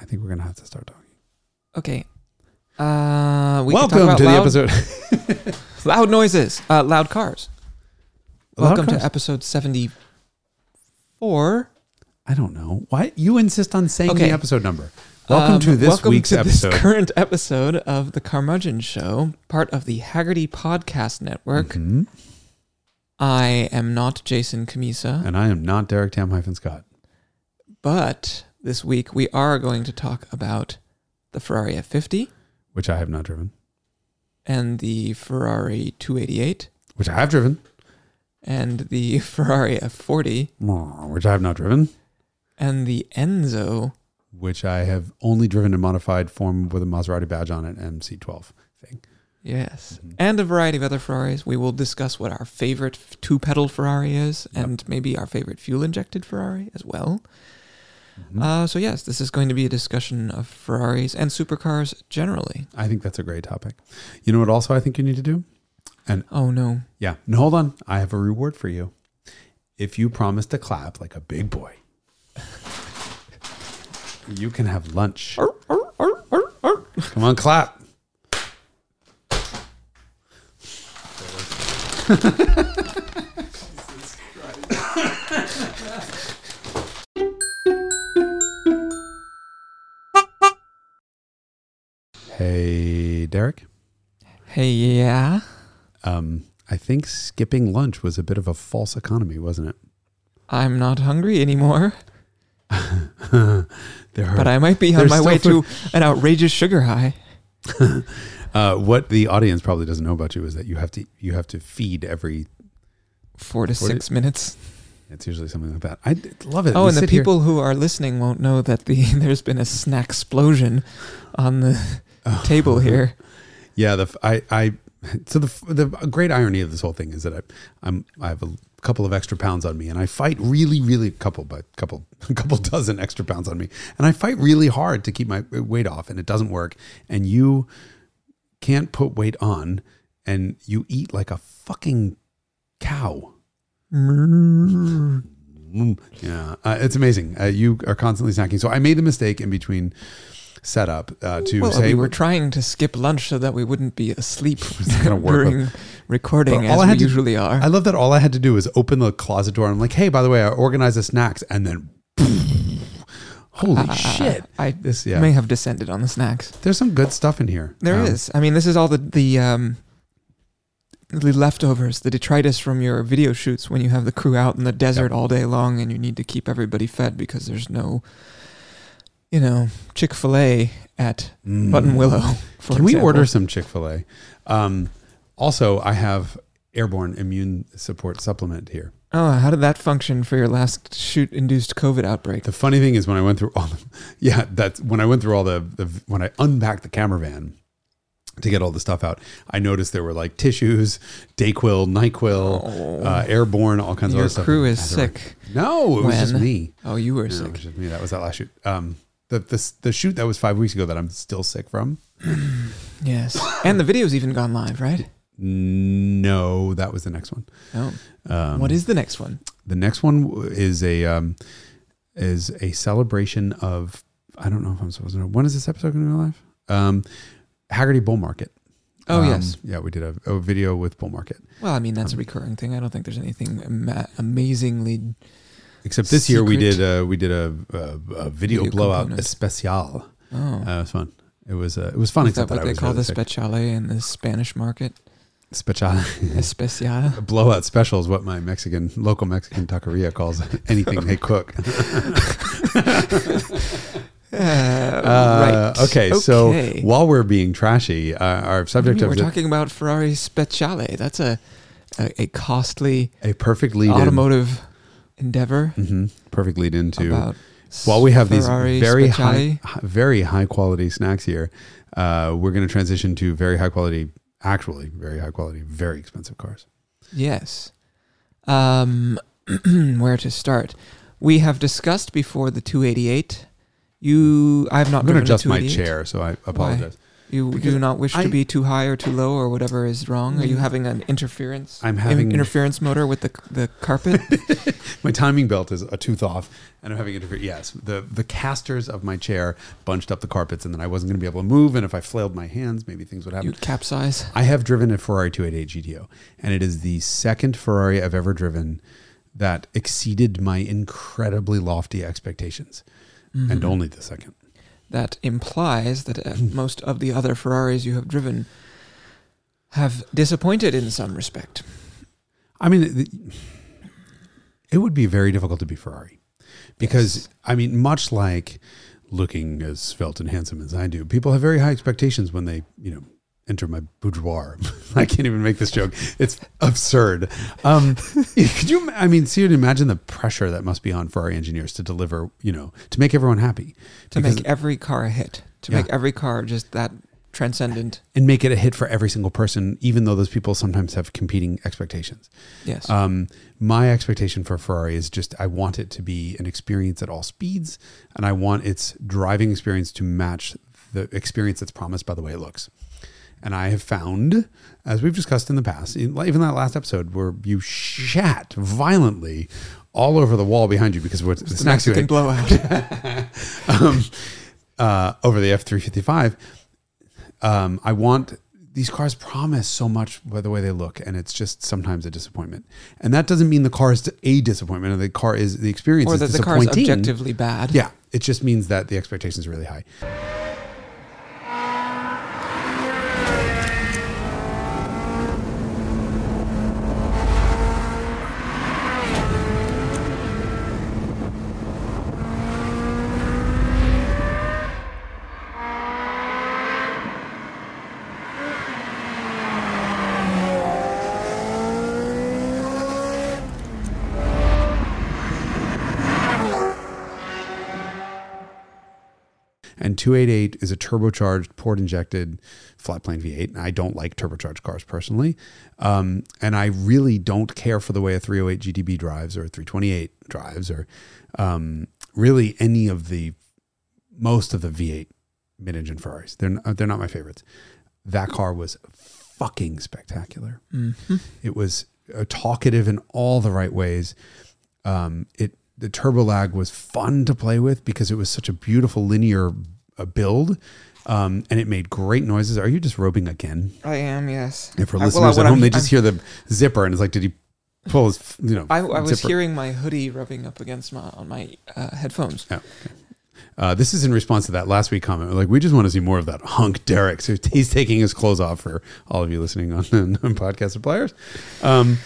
I think we're gonna have to start talking. Okay. Uh, we can talk Welcome about to the loud, episode. Loud noises. Uh, loud cars. Loud Welcome cars? to episode seventy-four. I don't know why you insist on saying Okay. the episode number. Welcome Um, to this welcome week's to episode. This current episode of the Carmudgeon Show, part of the Hagerty Podcast Network. Mhm. I am not Jason Cammisa, And I am not Derek Tam hyphen Scott. but this week we are going to talk about the Ferrari F50 which I have not driven, and the Ferrari 288 which I have driven, and the Ferrari F40 which I have not driven, and the Enzo. which I have only driven in modified form with a Maserati badge on it and C12 thing. Yes. Mhm. And a variety of other Ferraris. We will discuss what our favorite two pedal Ferrari is Yep. and maybe our favorite fuel injected Ferrari as well. Mhm. Uh, so, yes, this is going to be a discussion of Ferraris and supercars generally. I think that's a great topic. You know what? Also, I think you need to do. And oh, no. Yeah. No, hold on. I have a reward for you. If you promise to clap like a big boy, you can have lunch. Come on, clap. hey, Derek. Hey, yeah. Um, I think skipping lunch was a bit of a false economy, wasn't it? I'm not hungry anymore, are, but I might be on my way food. to an outrageous sugar high. uh, what the audience probably doesn't know about you is that you have to you have to feed every. Four to six minutes. It's usually something like that. I love it. Oh, We and the sit here- people who are listening won't know that the there's been a snack explosion on the table here. Yeah, the I I so the the great irony of this whole thing is that I I'm I have a couple of extra pounds on me and I fight really really a couple but couple a couple dozen extra pounds on me and I fight really hard to keep my weight off and it doesn't work and you can't put weight on and you eat like a fucking cow. Yeah, uh, it's amazing. Uh, you are constantly snacking. So I made the mistake in between setup uh, to well, say we were trying to skip lunch so that we wouldn't be asleep during recording But all I as we had to- usually are. I love that all I had to do was open the closet door and I'm like, hey, by the way, I organized the snacks and then holy Uh, shit. I This yeah. may have descended on the snacks. There's some good stuff in here. There is. Um, I mean, this is all the the um, the leftovers, the detritus from your video shoots when you have the crew out in the desert all day long and you need to keep everybody fed because there's no, you know, Chick Fil A at mm. Buttonwillow. Can we order some Chick-fil-A? Um, also, I have airborne immune support supplement here. Oh, how did that function for your last shoot-induced COVID outbreak? The funny thing is when I went through all the, yeah, that's when I went through all the, the when I unpacked the camera van to get all the stuff out, I noticed there were like tissues, Dayquil, NyQuil, uh, airborne, all kinds of Oh. your other stuff. crew is a- sick. No, it was just me. Oh, you were No, it sick. was just me. That was that last shoot. Um, the, the the shoot that was five weeks ago that I'm still sick from. Yes, and the video's even gone live, right? No, that was the next one. Oh, Um, what is the next one? the next one? Is a um, is a celebration of I don't know if I'm supposed to know when is this episode going to go live? Um, Hagerty Bull Market. Oh Um, yes. yeah, we did a, a video with Bull Market. Well, I mean that's a um, recurring thing. I don't think there's anything ama- amazingly. Except this year we did a, we did a, a, a video, Video blowout component. especial. Oh, Uh, it was fun. It was uh, it was fun. is that what that they call the sick. speciale in the Spanish market? Special. Especial. blowout special is what my Mexican local Mexican taqueria calls anything they cook. Uh, Uh, right. Okay, so while we're being trashy, uh, our What do you subject of we're talking about Ferrari Speciale. That's a a, a costly a perfectly automotive endeavor in, hmm perfect lead into about while we have Ferrari these very high, very high quality snacks here, uh, we're going to transition to very high quality, actually very high quality, very expensive cars. Yes. Um, where to start? We have discussed before the 288. You, I've not I'm going to adjust my chair, so I apologize. You Because do not wish I- to be too high or too low or whatever is wrong. Are you Mm. having an interference? I'm in- having- interference motor with the the carpet. My timing belt is a tooth off, and I'm having interfere. Yes, the the casters of my chair bunched up the carpets, and then I wasn't going to be able to move. And if I flailed my hands, maybe things would happen. you capsize. I have driven a Ferrari 288 GTO, and it is the second Ferrari I've ever driven that exceeded my incredibly lofty expectations, and Mhm. only the second. That implies that uh, most of the other Ferraris you have driven have disappointed in some respect. I mean, it, it would be very difficult to be Ferrari because, Yes. I mean, much like looking as svelte and handsome as I do, people have very high expectations when they, you know, enter my boudoir. I can't even make this joke. It's absurd. Um, could you, I mean, seriously, imagine the pressure that must be on Ferrari engineers to deliver, you know, to make everyone happy. To Because- make every car a hit. To Yeah. make every car just that transcendent. and make it a hit for every single person, even though those people sometimes have competing expectations. Yes. Um, my expectation for Ferrari is just I want it to be an experience at all speeds, and I want its driving experience to match the experience that's promised by the way it looks. And I have found, as we've discussed in the past, in, even that last episode where you shat violently all over the wall behind you because of what the snacks you ate blowout. um, uh, over the F three fifty five. Um, I want these cars promise so much by the way they look, and it's just sometimes a disappointment. And that doesn't mean the car is a disappointment, or the car is the experience or is that the car is objectively bad. Yeah, it just means that the expectations are really high. And 288 is a turbocharged, port injected flat plane V8. And I don't like turbocharged cars personally. Um, and I really don't care for the way a 308 GTB drives or a 328 drives or um, really any of the most of the V8 mid engine Ferraris. They're, not, they're not my favorites. That car was fucking spectacular. Mhm. It was uh, talkative in all the right ways. Um, it the turbo lag was fun to play with because it was such a beautiful linear uh, build, um, and it made great noises. Are you just robing again? I am, yes. And for I- listeners what at home, I'm- they just I'm- hear the zipper, and it's like, did he pull his, you know? I, I was zipper? hearing my hoodie rubbing up against my on my uh, headphones. Oh, okay. Uh, this is in response to that last week comment. We're like, we just want to see more of that hunk Derek. So he's taking his clothes off for all of you listening on, on podcast players. Um,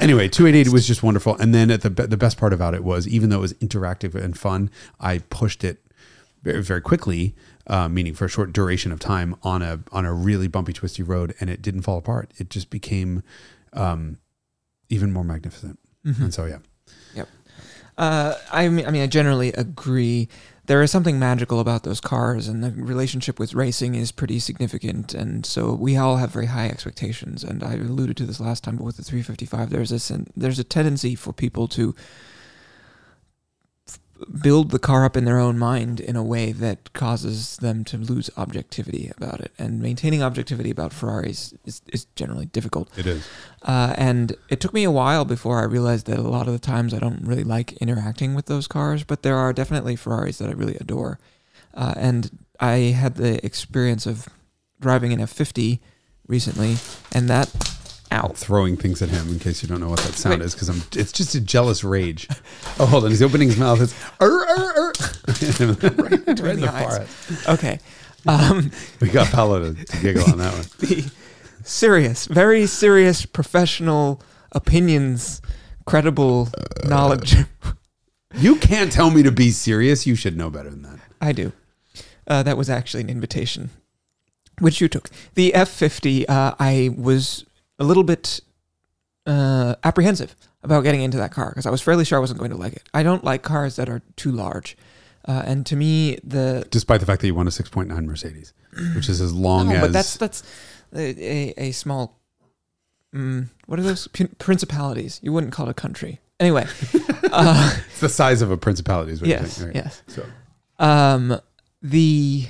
anyway, 288 was just wonderful. And then at the the best part about it was, even though it was interactive and fun, I pushed it very very quickly, uh, meaning for a short duration of time on a on a really bumpy, twisty road, and it didn't fall apart. It just became um, even more magnificent. Mhm. And so, yeah, Uh, I mean, I mean, I generally agree. There is something magical about those cars, and the relationship with racing is pretty significant. And so we all have very high expectations. And I alluded to this last time, but with the 355, there's a there's a tendency for people to build the car up in their own mind in a way that causes them to lose objectivity about it. And maintaining objectivity about Ferraris is, is generally difficult. it is. Uh, and it took me a while before I realized that a lot of the times I don't really like interacting with those cars, but there are definitely Ferraris that I really adore. Uh, and I had the experience of driving an F50 recently, and that, ow, throwing things at him in case you don't know what that sound Wait. is because I'm it's just a jealous rage. Oh, hold on. He's opening his mouth. It's "Arr, arr, arr." right, in the forehead. okay. Um, We got Paolo to, to giggle on that one. the serious, very serious professional opinions, credible knowledge. You can't tell me to be serious. You should know better than that. I do. Uh, that was actually an invitation, which you took. The F 50, uh, I was a little bit uh, apprehensive about getting into that car because I was fairly sure I wasn't going to like it. I don't like cars that are too large. Uh, and to me, the. Despite the fact that you want a 6.9 Mercedes, which is as long No, as but that's that's a, a, a small. Mm, what are those P- principalities? You wouldn't call it a country. Anyway, uh, it's the size of a principality. Is what yes, you think. Right. yes. So Um, the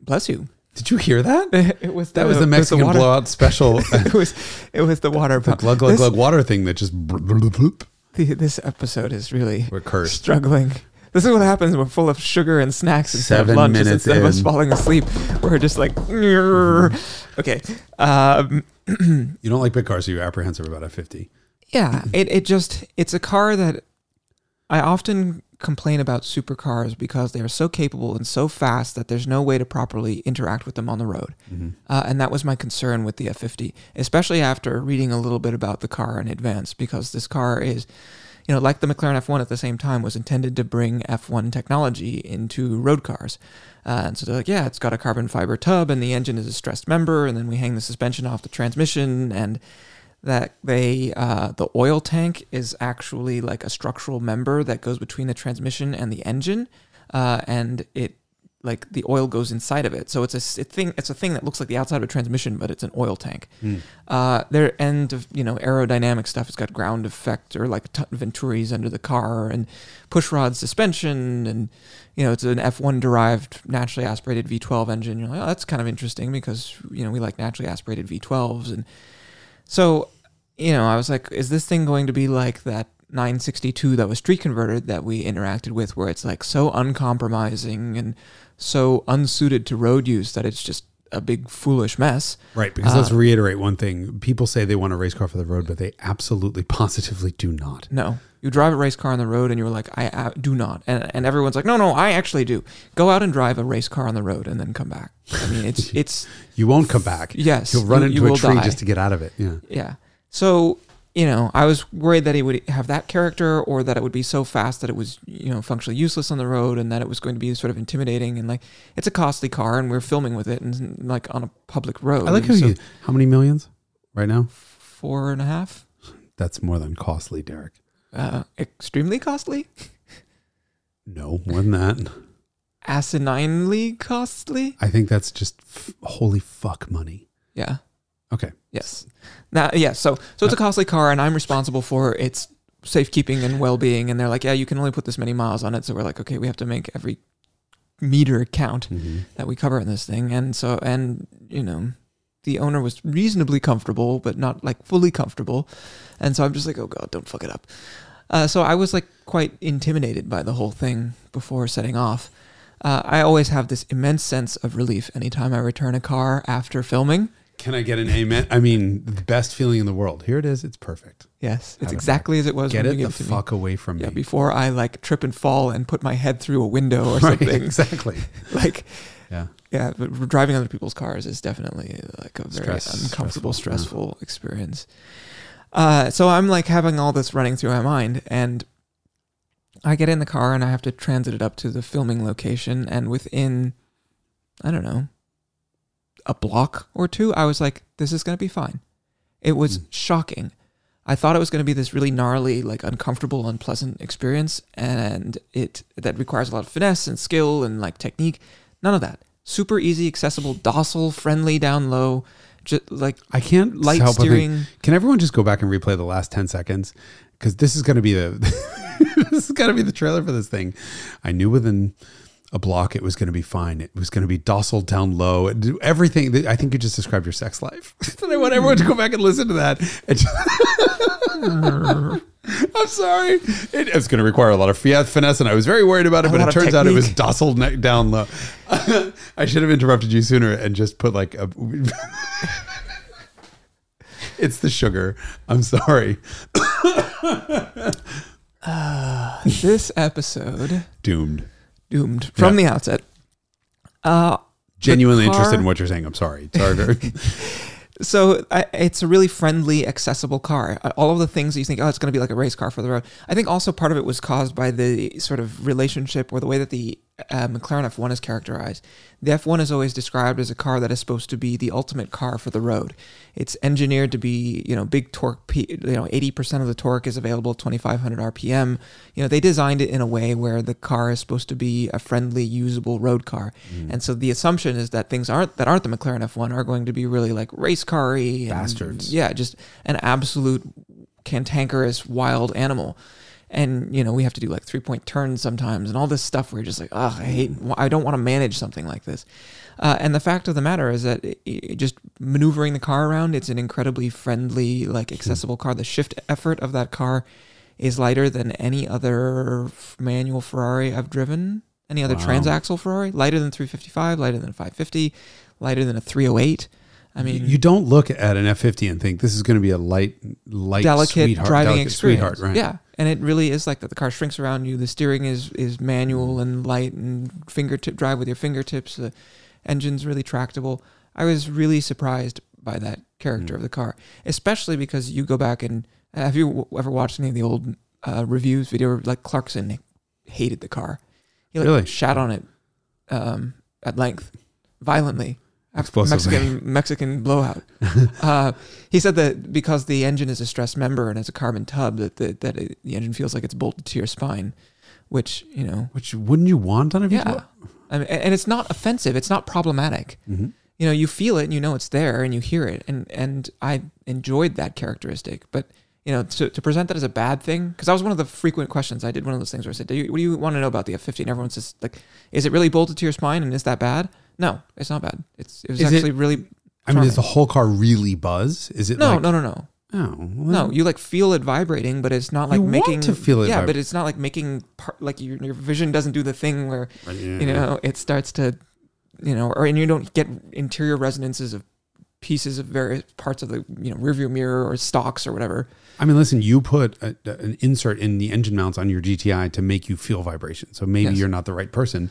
bless you. Did you hear that? It was That was the Mexican water, blowout special. It was it was the water the glug glug This- glug water thing that just the- this episode is really we're cursed. struggling. This is what happens. We're full of sugar and snacks instead Seven of lunch. Instead of us falling asleep, we're just like, okay. Um, You don't like big cars, so you're apprehensive about a 50. yeah, it, it just, it's a car that I often complain about supercars because they are so capable and so fast that there's no way to properly interact with them on the road. Uh, and that was my concern with the F50, especially after reading a little bit about the car in advance, because this car is, you know, like the McLaren F1 at the same time, was intended to bring F1 technology into road cars. Uh, and so they're like, yeah, it's got a carbon fiber tub, and the engine is a stressed member, and then we hang the suspension off the transmission, and that they uh, the oil tank is actually like a structural member that goes between the transmission and the engine, uh, and it like the oil goes inside of it. So it's a, it thing. It's a thing that looks like the outside of a transmission, but it's an oil tank. Uh, there and you know aerodynamic stuff. It's got ground effect or like t- venturis under the car and push rod suspension and you know it's an F1 derived naturally aspirated V12 engine. You're like, oh, that's kind of interesting because you know we like naturally aspirated V12s and so, you know, I was like, is this thing going to be like that 962 that was street converted that we interacted with, where it's like so uncompromising and so unsuited to road use that it's just a big foolish mess? Right, because Uh, let's reiterate one thing. People say they want a race car for the road, but they absolutely positively do not. No. You drive a race car on the road and you're like, I, uh do not. And, and everyone's like, no, no, I actually do. Go out and drive a race car on the road and then come back. I mean, it's, it's, You won't come back. yes. You'll run you- into you a tree die. just to get out of it. Yeah. Yeah. So, you know, I was worried that he would have that character or that it would be so fast that it was, you know, functionally useless on the road and that it was going to be sort of intimidating and like it's a costly car and we're filming with it and like on a public road. I like how So you. How many millions right now? four and a half. That's more than costly, Derek. Uh, extremely costly, No, more than that. asininely costly. I think that's just f- holy fuck money. Yeah. Okay. Yes. Now, yeah. So, so it's a costly car, and I'm responsible for its safekeeping and well-being. And they're like, yeah, you can only put this many miles on it. So we're like, okay, we have to make every meter count Mhm. that we cover in this thing. And so, and you know, the owner was reasonably comfortable, but not like fully comfortable. And so I'm just like, oh god, don't fuck it up. Uh, so I was like quite intimidated by the whole thing before setting off. Uh, I always have this immense sense of relief anytime I return a car after filming. Can I get an amen? I mean, the best feeling in the world. Here it is. It's perfect. Yes, it's it exactly as it was Get it the it to me. fuck away from me. Yeah, before I like trip and fall and put my head through a window or right. something. Exactly. like, Yeah. yeah, but driving other people's cars is definitely like a very Stress- uncomfortable, stressful, stressful, experience. Uh, so I'm like having all this running through my mind, and I get in the car and I have to transit it up to the filming location, and within, I don't know, a block or two, I was like, this is gonna be fine. It was Mm. shocking. I thought it was going to be this really gnarly, like uncomfortable, unpleasant experience, and it that requires a lot of finesse and skill and like technique. None of that. Super easy, accessible, docile, friendly, down low, just like I can't light steering. Can everyone just go back and replay the last 10 seconds? Because this is going to be the this is going to be the trailer for this thing. I knew within a block it was going to be fine. It was going to be docile down low. and do Everything. that- I think you just described your sex life. and I want everyone to go back and listen to that. Just- I'm sorry. It, it's going to require a lot of fiat finesse, and I was very worried about it. A but it turns out it was docile neck down low. I should have interrupted you sooner and just put like a. it's the sugar. I'm sorry. Uh, this episode Doomed. Doomed from the outset. Uh, Genuinely car- interested in what you're saying. I'm sorry. Sorry. to- So I, it's a really friendly, accessible car. Uh, All of the things that you think, oh, it's going to be like a race car for the road. I think also part of it was caused by the sort of relationship or the way that the uh, McLaren F1 is characterized. The F1 is always described as a car that is supposed to be the ultimate car for the road. It's engineered to be, you know, big torque. You know, eighty percent of the torque is available at 2,500 RPM. You know, they designed it in a way where the car is supposed to be a friendly, usable road car. And so the assumption is that things aren't that aren't the McLaren F1 are going to be really like race car-y and- Bastards. Yeah, just an absolute cantankerous wild animal. And you know we have to do like three point turns sometimes and all this stuff where you're just like oh i hate i don't want to manage something like this uh, and the fact of the matter is that it, it just maneuvering the car around it's an incredibly friendly like accessible car the shift effort of that car is lighter than any other manual ferrari i've driven any other Wow. transaxle ferrari lighter than 355 lighter than 550 lighter than a 308 i mean you don't look at an F50 and think this is going to be a light, light, delicate sweetheart, driving delicate experience. sweetheart, right? Yeah, and it really is like that. The car shrinks around you. The steering is is manual and light, and fingertip drive with your fingertips. The engine's really tractable. I was really surprised by that character Mm. of the car, especially because you go back and have you w- ever watched any of the old uh, reviews video? Like Clarkson hated the car. He like Really? shat on it um, at length, violently. Mexican Mexican blowout. uh, he said that because the engine is a stressed member and it's a carbon tub, that the, that it, the engine feels like it's bolted to your spine, which you know, Which wouldn't you want on a V12? yeah, I mean, and it's not offensive. It's not problematic. Mm-hmm. You know, you feel it and you know it's there and you hear it, and and I enjoyed that characteristic. But you know, to, to present that as a bad thing, because that was one of the frequent questions. I did one of those things where I said, do you, "What do you want to know about the F50?" And everyone's just like, "Is it really bolted to your spine? And is that bad?" No, it's not bad. It's it was Is it- actually really. I mean, does the whole car really buzz? Is it no, like, no, no, no. Oh, No, you like feel it vibrating, but it's not like You want making to feel it Yeah, vib- but it's not like making part like your your vision doesn't do the thing where you know it starts to, you know, or and you don't get interior resonances of pieces of various parts of the you know rearview mirror or stocks or whatever. I mean, listen, you put a, an insert in the engine mounts on your GTI to make you feel vibration. So maybe Yes. you're not the right person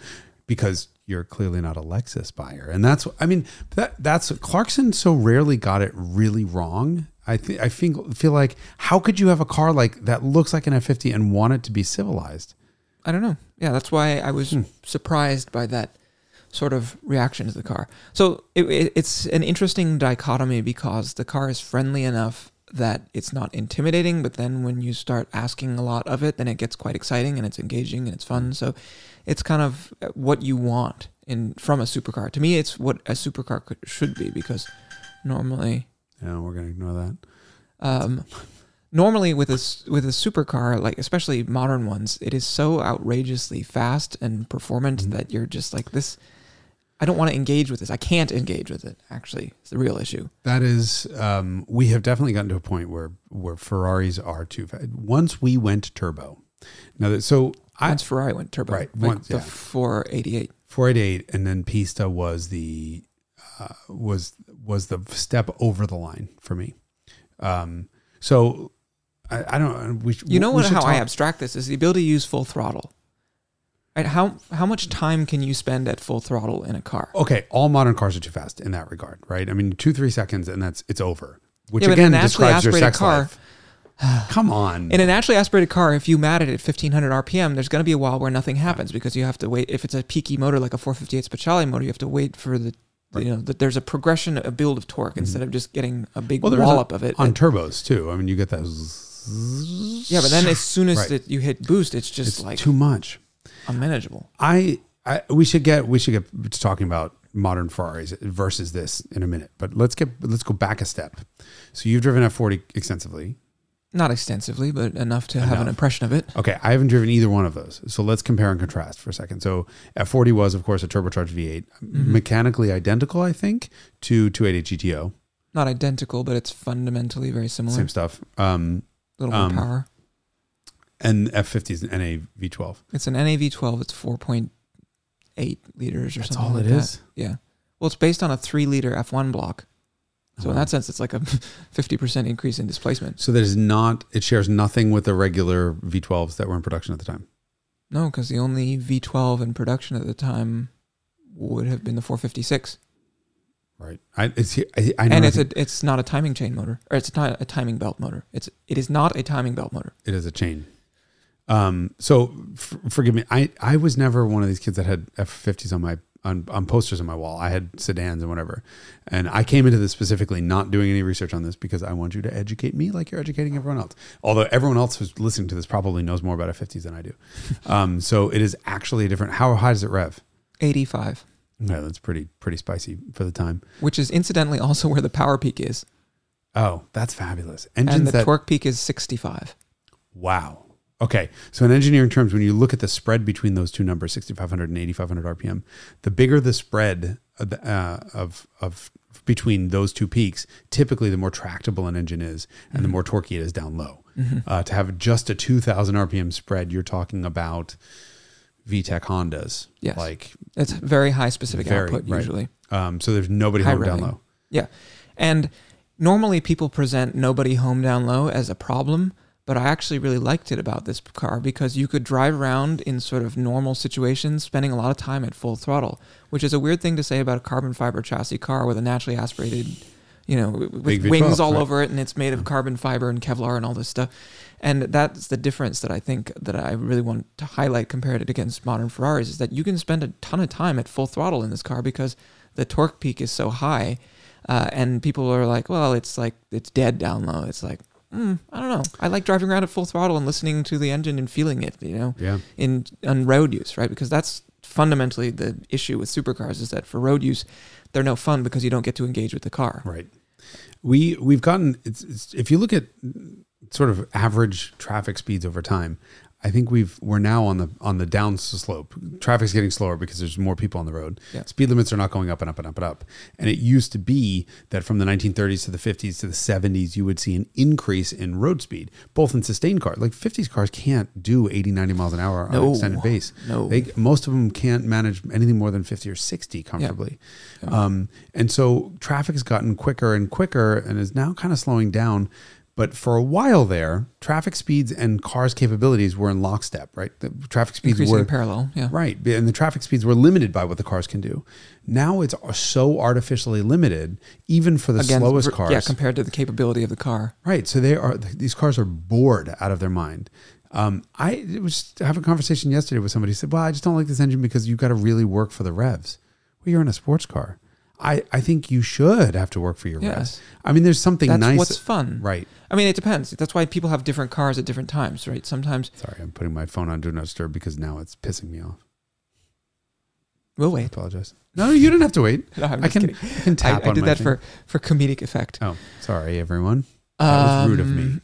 because you're clearly not a Lexus buyer. And that's, I mean, that that's Clarkson so rarely got it really wrong. I think I feel feel like how could you have a car like that looks like an F50 and want it to be civilized? I don't know. Yeah, that's why I was Hmm. surprised by that sort of reaction to the car. So it, it, it's an interesting dichotomy because the car is friendly enough that it's not intimidating, but then when you start asking a lot of it, then it gets quite exciting and it's engaging and it's fun. So it's kind of what you want in from a supercar. To me, it's what a supercar could, should be because normally Yeah, we're gonna ignore that. um, normally with a with a supercar, like especially modern ones, it is so outrageously fast and performant Mhm. that you're just like this. I don't want to engage with this. I can't engage with it. Actually, it's the real issue. That is, um, we have definitely gotten to a point where where Ferraris are too fast. Once we went turbo, now that so I Once Ferrari went turbo, Right, like once- the yeah. 488. 488 and then Pista was the uh, was was the step over the line for me. Um, so I, I don't. We, You know we what? How I abstract this is the ability to use full throttle. Right? How how much time can you spend at full throttle in a car? Okay, all modern cars are too fast in that regard, right? I mean, two three seconds and that's it's over. Which Yeah, again describes your sex car- life. Come on. In a naturally aspirated car, if you mat it at 1500 RPM, there's going to be a while where nothing happens because you have to wait. If it's a peaky motor like a 458 Speciale motor, you have to wait for the, Right. you know, that there's a progression, a build of torque mm-hmm. instead of just getting a big Well, there's a- wallop of it. on And- turbos too. I mean, you get that. yeah, but then as soon as Right. it, you hit boost, it's just it's like too much. unmanageable. I, I we should get we should get to talking about modern Ferraris versus this in a minute. But let's get let's go back a step. So you've driven F40 extensively. Not extensively, but enough to have an impression of it. Okay, I haven't driven either one of those. So let's compare and contrast for a second. So F40 was, of course, a turbocharged V8, Mm-hmm. mechanically identical, I think, to 288 GTO. Not identical, but it's fundamentally very similar. Same stuff. Um, a little more um, power. and F50 is an NA V12. It's an NAV12. It's 4.8 liters or That's something all like it that. is. Yeah. Well, it's based on a three liter F1 block. So in Oh. that sense, it's like a 50% increase in displacement. So that is not. It shares nothing with the regular V12s that were in production at the time. No, because the only V12 in production at the time would have been the 456, Right. I, it's, I, I know and it's a it's not a timing chain motor, or it's not a timing belt motor. It's it is not a timing belt motor. it is a chain. Um, so f- forgive me. I, I was never one of these kids that had F50s on my on, on posters on my wall. I had sedans and whatever. And I came into this specifically not doing any research on this because I want you to educate me like you're educating everyone else. Although everyone else who's listening to this probably knows more about F50s than I do. um, so it is actually a different. How high does it rev? 85, Yeah, that's pretty pretty spicy for the time. which is incidentally also where the power peak is, Oh, that's fabulous. Engines and the that torque peak is 65. wow. Okay, so in engineering terms, when you look at the spread between those two numbers, 6,500 and 8,500 RPM, the bigger the spread of, the, uh, of of between those two peaks, typically the more tractable an engine is, and the more torquey it is down low. Uh, to have just a 2,000 RPM spread, you're talking about VTEC Hondas, Yes. like It's very high specific Very, output right. usually. um, so. There's nobody High home down low. Yeah. And normally people present nobody home down low as a problem, but I actually really liked it about this car because you could drive around in sort of normal situations, spending a lot of time at full throttle, which is a weird thing to say about a carbon fiber chassis car with a naturally aspirated, you know, with Big V12, wings all right. over it and it's made of carbon fiber and Kevlar and all this stuff. And that's the difference that I think that I really want to highlight compared it against modern Ferraris is that you can spend a ton of time at full throttle in this car because the torque peak is so high uh, and people are like, well, it's like it's dead down low. It's like, mm, I don't know. I like driving around at full throttle and listening to the engine and feeling it, you know, Yeah. in on road use, right? Because that's fundamentally the issue with supercars is that for road use, they're no fun because you don't get to engage with the car. Right. We we've gotten it's, it's if you look at sort of average traffic speeds over time, I think we've we're now on the on the down slope. Traffic's getting slower because there's more people on the road. Yeah. Speed limits are not going up and up and up and up. And it used to be that from the 1930s to the 50s to the 70s, you would see an increase in road speed, both in sustained cars. Like 50s cars can't do 80, 90 miles an hour on an extended base. No. They, most of them can't manage anything more than 50 or 60 comfortably. Yeah. Um, and so traffic has gotten quicker and quicker and is now kind of slowing down. But for a while there, traffic speeds and cars' capabilities were in lockstep, right? The traffic speeds Increasing were in parallel. Yeah. right, and the traffic speeds were limited by what the cars can do. Now it's so artificially limited, even for the Again, slowest cars. Yeah, compared to the capability of the car. Right. So they are these cars are bored out of their mind. Um, I was having a conversation yesterday with somebody who said, "Well, I just don't like this engine because you've got to really work for the revs." Well, you're in a sports car. I, I think you should have to work for your revs. I mean, there's something That's nice. what's fun. Right. I mean, it depends. That's why people have different cars at different times, right? Sometimes Sorry, I'm putting my phone on do not disturb because now it's pissing me off. we'll wait. I apologize. No, you didn't have to wait. No, I can, kidding. I can tap I on did that thing. for for comedic effect. Oh, sorry, everyone. That was rude of me. Um,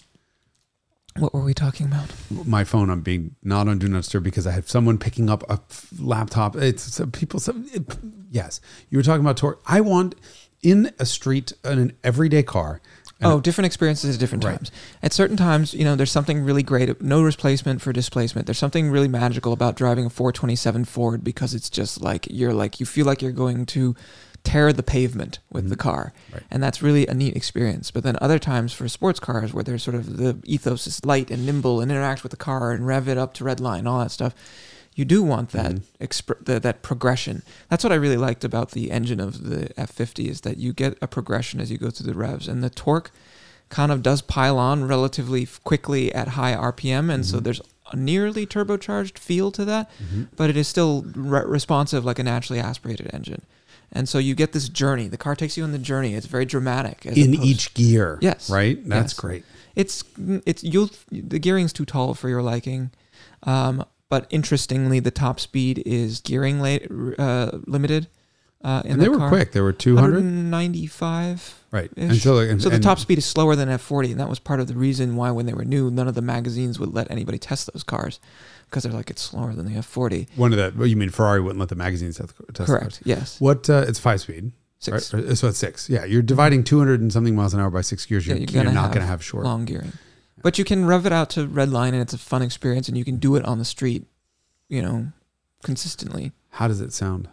What were we talking about? my phone I'm being not on do not disturb because I have someone picking up a f- laptop. It's some people. Some, it, yes, you were talking about tour. I want in a street in an everyday car. Oh, different experiences at different Right. times. At certain times, you know, there's something really great. No replacement for displacement. There's something really magical about driving a 427 Ford because it's just like you're like you feel like you're going to tear the pavement with the mm-hmm. car, Right. and that's really a neat experience. But then other times for sports cars where there's sort of the ethos is light and nimble and interact with the car and rev it up to red line, all that stuff. You do want that mm-hmm. exp- the, that progression. That's what I really liked about the engine of the F50 is that you get a progression as you go through the revs, and the torque kind of does pile on relatively quickly at high RPM, and so mm-hmm. there's a nearly turbocharged feel to that, but it is still re- responsive like a naturally aspirated engine. And so you get this journey. The car takes you on the journey. It's very dramatic. as in opposed- each gear. Yes. Right. That's Yes. great. it's it's you'll the gearing's too tall for your liking. Um, but interestingly, the top speed is gearing late, uh, limited. Uh, in And they were car. quick. They were 200. 195 Right. And so, and, so the and- top speed is slower than F40, and that was part of the reason why when they were new, none of the magazines would let anybody test those cars because they're like it's slower than the F40. One of the. Well, you mean Ferrari wouldn't let the magazines test, Correct. cars. Yes. What? Uh, it's five speed. Six. Right? So it's six. Yeah. You're dividing 200 and something miles an hour by six gears. You're, Yeah, you're you're, not going to have short. Long gearing, but you can rev it out to red line, and it's a fun experience, and you can do it on the street, you know, consistently. How does it sound?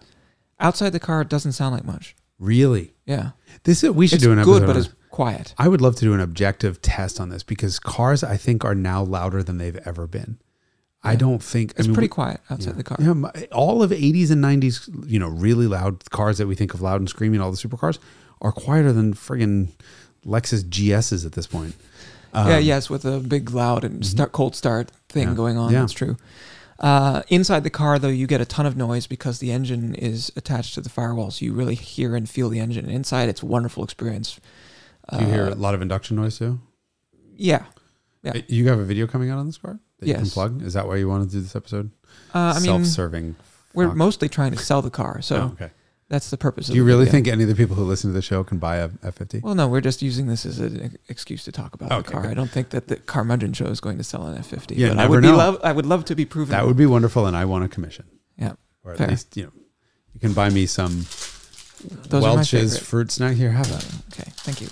Outside the car, it doesn't sound like much. Really? Yeah, This is. We should it's do an episode. good, but it's quiet. I would love to do an objective test on this because cars, I think, are now louder than they've ever been. I don't think It's I mean, pretty we- quiet outside yeah. the car. Yeah, my- all of 80s and 90s, you know, really loud cars that we think of loud and screaming, all the supercars, are quieter than friggin' Lexus GSs at this point. yeah, Um, yes, with a big loud and start, cold start thing Yeah. going on. Yeah. That's true. Uh, inside the car, though, you get a ton of noise because the engine is attached to the firewall, so you really hear and feel the engine. Inside, it's a wonderful experience. Do you hear Uh, a lot of induction noise too? Yeah. Yeah. Uh, You have a video coming out on this car that you can Yes. plug? Is that why you wanted to do this episode? Uh, I mean, Self-serving. we're mostly trying to sell the car, so Oh, okay. That's the purpose. Of it. Do you really video. think any of the people who listen to the show can buy a F fifty? Well, no, we're just using this as an excuse to talk about Okay, the car. good. I don't think that the Carmudgeon show is going to sell an F fifty. Yeah, but I would know. be love. I would love to be proven. That would be wonderful, and I want a commission. Yeah, or at fair. least you know, you can buy me some Those Welch's fruit snack. Here, have that. Okay, thank you.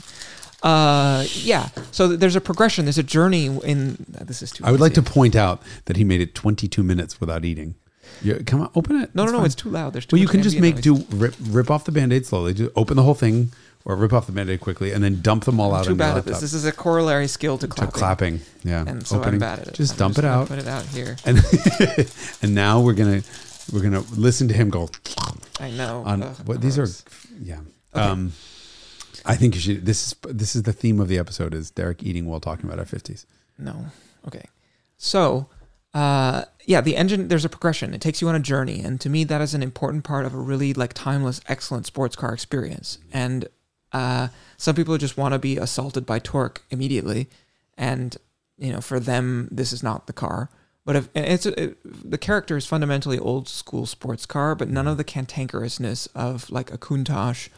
Uh, yeah. So there's a progression. There's a journey in. This is too. I would like to point out that he made it 22 minutes without eating. Yeah, come on, open it. No, no, no. fine. It's too loud. There's too well, you can just make ambient do rip, rip off the band-aid slowly. Do open the whole thing, or rip off the band-aid quickly, and then dump them all out. noise. Too bad at this. This is a corollary skill to clapping. to clapping. Yeah, And so Opening. I'm bad at it. Just I'm dump it out, Put it out here. and and now we're gonna we're gonna listen to him go I know. on Ugh, what these are. Yeah. Okay. Um, I think you should. This is this is the theme of the episode: is Derek eating while talking about our fifties. No. Okay. So, uh, yeah, the engine. There's a progression. It takes you on a journey, and to me, that is an important part of a really like timeless, excellent sports car experience. And uh, some people just want to be assaulted by torque immediately, and you know, for them, this is not the car. But if it's it, the character is fundamentally old school sports car, but none of the cantankerousness of like a Countach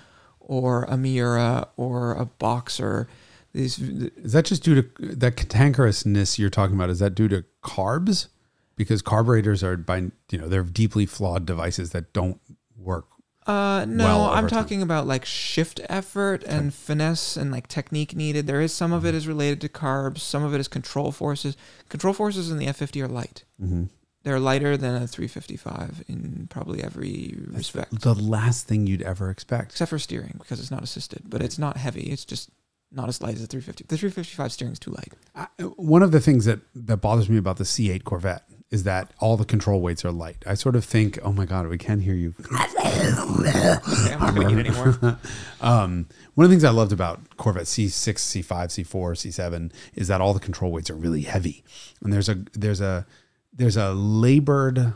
or a Miura or a Boxer. These Is that just due to that cantankerousness you're talking about? Is that due to carbs? Because carburetors are by you know they're deeply flawed devices that don't work. Uh, no, well I'm over time. talking about like shift effort and finesse and like technique needed. There is some of Mm-hmm. it is related to carbs, some of it is control forces. Control forces in the F50 are light. Mm-hmm. They're lighter than a 355 in probably every respect, The last thing you'd ever expect. except for steering because it's not assisted. But it's not heavy. It's just not as light as a 350. The 355 steering is too light. I, one of the things that that bothers me about the C8 Corvette is that all the control weights are light. I sort of think, oh my god, we can't hear you. Okay, I'm not gonna eat anymore. Um, one of the things I loved about Corvette C6, C5, C4, C7 is that all the control weights are really heavy, and there's a there's a there's a labored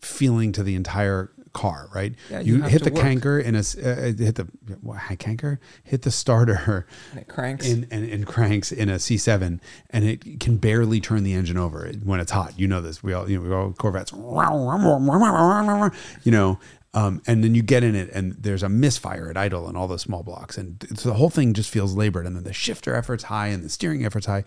feeling to the entire car, right? Yeah, you you hit the work. canker in a s- uh, hit the what, canker hit the starter And it cranks. in and, and cranks in a C7, and it can barely turn the engine over when it's hot. You know this. We all you know we all Corvettes, you know. Um, and then you get in it, and there's a misfire at idle and all those small blocks, and so the whole thing just feels labored. And then the shifter effort's high, and the steering effort's high.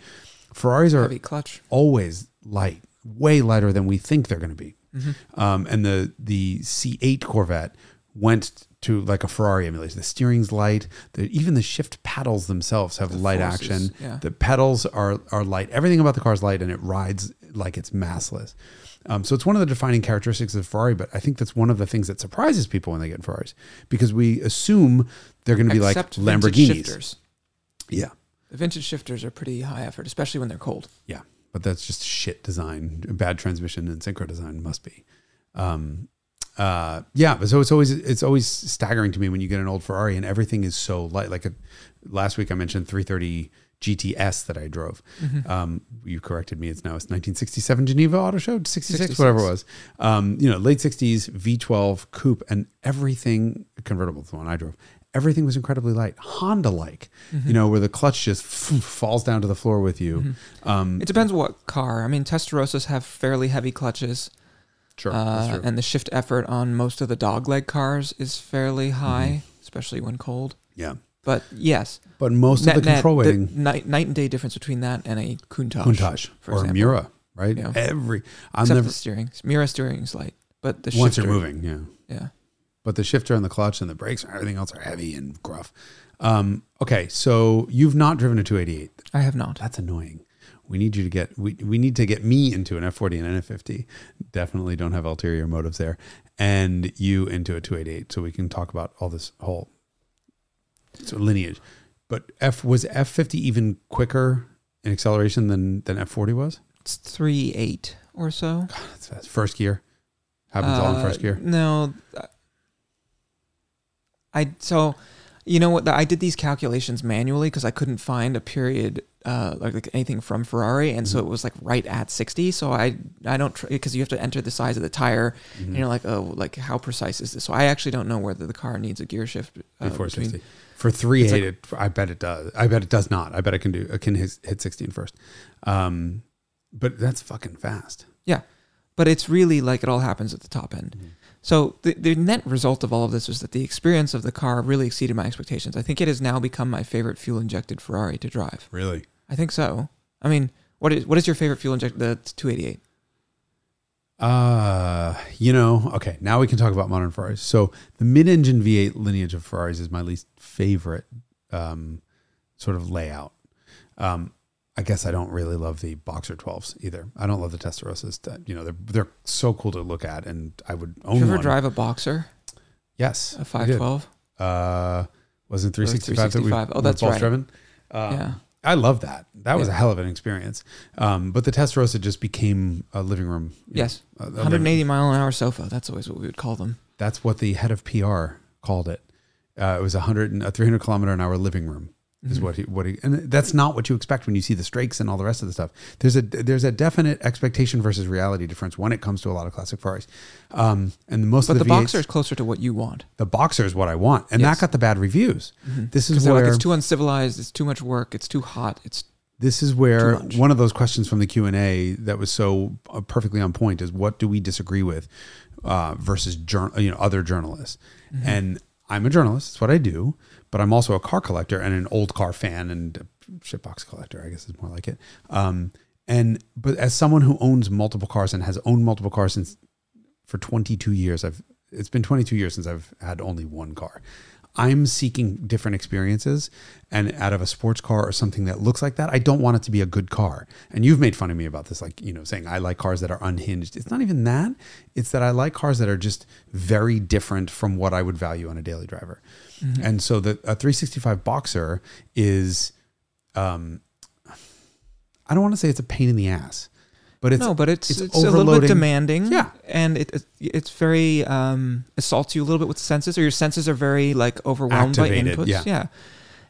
Ferraris are heavy clutch. always light, way lighter than we think they're going to be. Mm-hmm. Um, and the the C8 Corvette went to like a Ferrari emulation. The steering's light. The, even the shift paddles themselves have The light forces, action. yeah. The pedals are are light. Everything about the car is light, and it rides like it's massless. Um, so it's one of the defining characteristics of Ferrari. But I think that's one of the things that surprises people when they get Ferraris because we assume they're going to be like Except vintage Lamborghinis. shifters. Yeah, The vintage shifters are pretty high effort, especially when they're cold. Yeah, but that's just shit design. Bad transmission and synchro design must be. Um, uh, yeah, but so it's always it's always staggering to me when you get an old Ferrari and everything is so light. Like a, last week I mentioned 330 GTS that I drove. Um, you corrected me. It's now it's 1967 Geneva Auto Show, 66, 66. whatever it was. Um, you know, late 60s V12 coupe and everything convertible. The one I drove. Everything was incredibly light, Honda like, Mm-hmm. you know, where the clutch just falls down to the floor with you. Um, It depends what car. I mean, Testarossas have fairly heavy clutches, Sure, uh, and the shift effort on most of the dogleg cars is fairly high, Mm-hmm. especially when cold. yeah, But yes, but most net- of the net, control the weighting, night, night and day difference between that and a Countach, Countach for or example. Miura, right? Yeah. Every I'm except never the steering. Miura steering is light, but the once shifter, you're moving, yeah. yeah. But the shifter and the clutch and the brakes and everything else are heavy and gruff. Um, okay, so you've not driven a 288. I have not. That's annoying. We need you to get we, we need to get me into an F40 and an F50. Definitely don't have ulterior motives there. And you into a 288 so we can talk about all this whole so lineage. But F was F50 even quicker in acceleration than than F40 was? It's three eight or so. That's fast. First gear. Happens all in Uh, first gear. No, uh, I so you know what? I did these calculations manually because I couldn't find a period uh, like, like anything from Ferrari, and Mm-hmm. so it was like right at sixty. So I I don't because you have to enter the size of the tire, Mm-hmm. and you're like, oh, like how precise is this? So I actually don't know whether the car needs a gear shift uh, Before between- 60. For three eight, it, I bet it does. I bet it does not. I bet it can do. It can hit, hit sixteen first. Um, but that's fucking fast. Yeah, but it's really like it all happens at the top end. Mm-hmm. So the, the net result of all of this was that the experience of the car really exceeded my expectations. I think it has now become my favorite fuel injected Ferrari to drive. Really? I think so. I mean, what is what is your favorite fuel injected? The 288. Uh, you know, okay, now we can talk about modern Ferraris. So the mid-engine V8 lineage of Ferraris is my least favorite um, sort of layout. Um, I guess I don't really love the Boxer 12s either. I don't love the Testarossas. That, you know, they're they're so cool to look at, and I would own Did you ever one. drive a Boxer, Yes, a 512? Uh, was it 365 that we 365. Oh, that's both right. driven? Um, yeah. I love that. That was Yeah. a hell of an experience. Um, but the Testarossa just became a living room. know, Yes. a 180 mile an hour sofa. That's always what we would call them. That's what the head of PR called it. Uh, it was a hundred and a 300 kilometer an hour living room is Mhm. what he, what he, and that's not what you expect when you see the strakes and all the rest of the stuff. There's a, there's a definite expectation versus reality difference when it comes to a lot of classic Ferraris. Um, and most But of the, the, V8s, Boxer is closer to what you want. the boxer is what I want. And Yes. that got the bad reviews. This is where, like, it's too uncivilized. It's too much work. It's too hot. It's this is where one of those questions from the Q and A that was so uh, perfectly on point is what do we disagree with uh, versus jour- you know other journalists. Mm-hmm. And I'm a journalist; it's what I do. But I'm also a car collector and an old car fan and a shitbox collector. I guess is more like it. Um, and but as someone who owns multiple cars and has owned multiple cars since for 22 years, I've it's been 22 years since I've had only one car. I'm seeking different experiences, and out of a sports car or something that looks like that, I don't want it to be a good car. And you've made fun of me about this, like you know, saying I like cars that are unhinged. It's not even that; it's that I like cars that are just very different from what I would value on a daily driver. And so the a 365 Boxer is, um, I don't want to say it's a pain in the ass, but it's no, but it's it's it's, a little bit demanding. Yeah. and it it- it's very um assaults you a little bit with senses, or your senses are very like overwhelmed Activated, by inputs. yeah. yeah.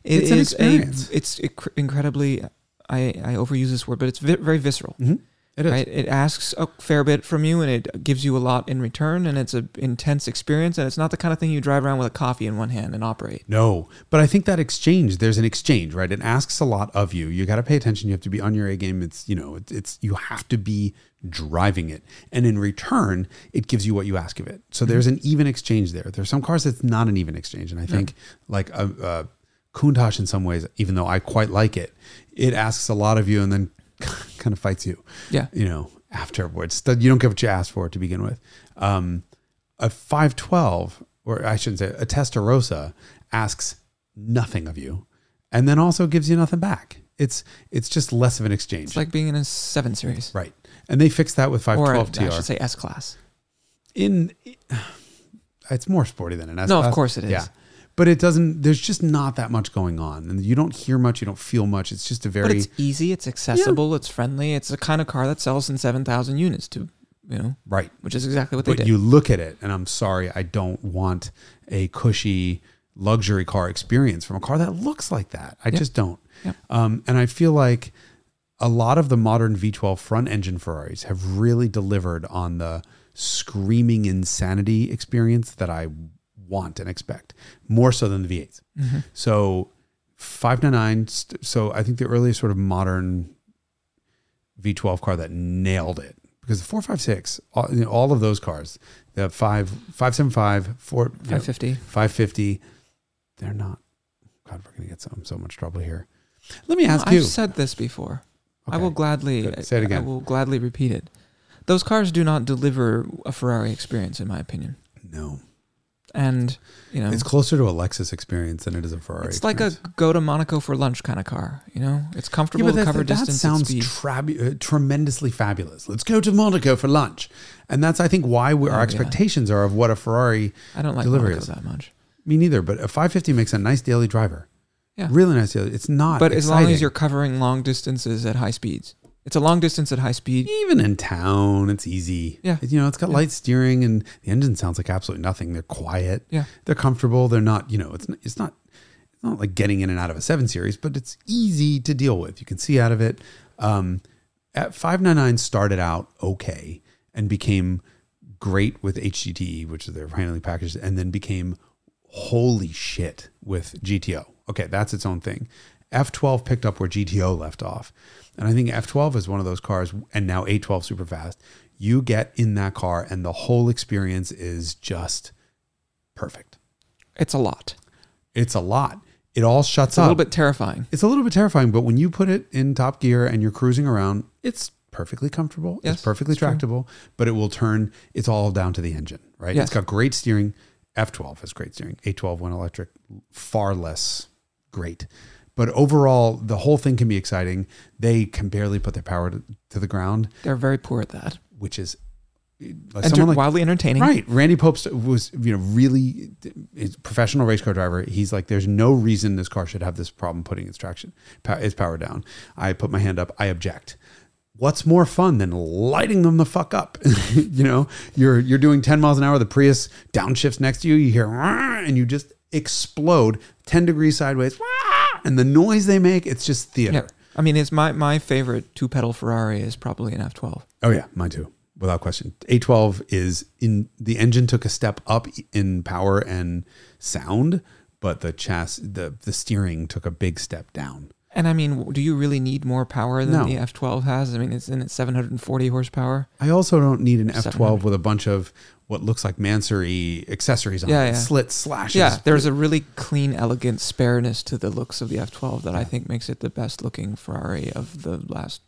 It's an a- experience. it's incredibly. I I overuse this word, but it's vi- very visceral. Mhm. It is. Right, it asks a fair bit from you, and it gives you a lot in return, and it's an intense experience, and it's not the kind of thing you drive around with a coffee in one hand and operate. No, but I think that exchange, there's an exchange, right? It asks a lot of you. You got to pay attention. You have to be on your A game. It's, you know, it's, it's, you have to be driving it. And in return, it gives you what you ask of it. So mm-hmm. there's an even exchange there. There's some cars that's not an even exchange. And I think like a, a Countach in some ways, even though I quite like it, it asks a lot of you and then kind of fights you Yeah, you know, afterwards. You don't get what you asked for to begin with. Um, a 512, or I shouldn't say, a Testarossa asks nothing of you, and then also gives you nothing back. It's it's just less of an exchange, it's like being in a seven series, right? And they fixed that with or 512 I should say S class. In it's more sporty than an S. No, of course it is. Yeah. But it doesn't. There's just not that much going on, and you don't hear much. You don't feel much. It's just a very But it's easy, it's accessible, it's friendly. It's the kind of car that sells in seven thousand units to you know, right. which is exactly what they but did. you look at it and i'm sorry i don't want a cushy luxury car experience from a car that looks like that i Yep. just don't Yep. um, and i feel like a lot of the modern v12 front engine ferraris have really delivered on the screaming insanity experience that i want and expect more so than the v8s Mhm. so 599 so i think the earliest sort of modern v12 car that nailed it because the 456 all, you know, all of those cars the 5 575 4 you know, 550. 550 they're not god we're going to get so, so much trouble here let me No, you I've said this before. I will gladly Good. Say it again I will gladly repeat it. Those cars do not deliver a Ferrari experience, in my opinion. no And you know, it's closer to a lexus experience than it is a ferrari it's like a go to Monaco for lunch kind of car. You know, it's yeah, comfortable that, cover that distance sounds speed. trabu- uh, tremendously fabulous. Let's go to Monaco for lunch, and that's I think why we, Oh, our yeah. expectations are of what a Ferrari I don't like delivery Monaco is. that much. Me neither, but a 550 makes a nice daily driver. Yeah. Really nice daily. It's not. But as long as you're covering long distances at high speeds, it's a long distance at high speed. even in town, it's easy. Yeah. You know, it's got Yeah. light steering and the engine sounds like absolutely nothing. They're quiet. Yeah. They're comfortable. They're not, you know, it's not, it's not it's not like getting in and out of a 7 series, but it's easy to deal with. You can see out of it. Um at 599 started out okay and became great with HGTE, which is their finally packaged, and then became holy shit with GTO. Okay, that's its own thing. F12 picked up where GTO left off. And I think F12 is one of those cars, and now 812 super fast. you get in that car and the whole experience is just perfect. It's a lot. It's a lot. It all shuts It's a up. little bit terrifying. it's a little bit terrifying, but when you put it in top gear and you're cruising around, it's perfectly comfortable. Yes, it's perfectly it's true. tractable, but it will turn, it's all down to the engine, right? Yes. It's got great steering. F12 has great steering. 812 went electric, far less great. But overall, the whole thing can be exciting. They can barely put their power to, to the ground, They're very poor at that. which is uh, like Enter- someone like wildly entertaining. Right. Randy Pobst was, you know, really professional race car driver. He's like, there's no reason this car should have this problem putting its traction, its power down. I put my hand up. I object. What's more fun than lighting them the fuck up? you know, you're you're doing 10 miles an hour. The Prius downshifts next to you. You hear, and you just explode 10 degrees sideways. And the noise they make, it's just theater. Yeah. I mean, it's my, my favorite two pedal Ferrari is probably an F12. Oh yeah, mine too, without question. 812 is in the engine took a step up in power and sound, but the chassis, the the steering took a big step down. And I mean, do you really need more power than No. the F12 has? I mean, it's in its 740 horsepower. I also don't need an F12 with a bunch of what looks like Mansory accessories on Yeah, it, yeah. slits, slashes. Yeah, there's a really clean, elegant spareness to the looks of the F12 that I think makes it the best looking Ferrari of the last,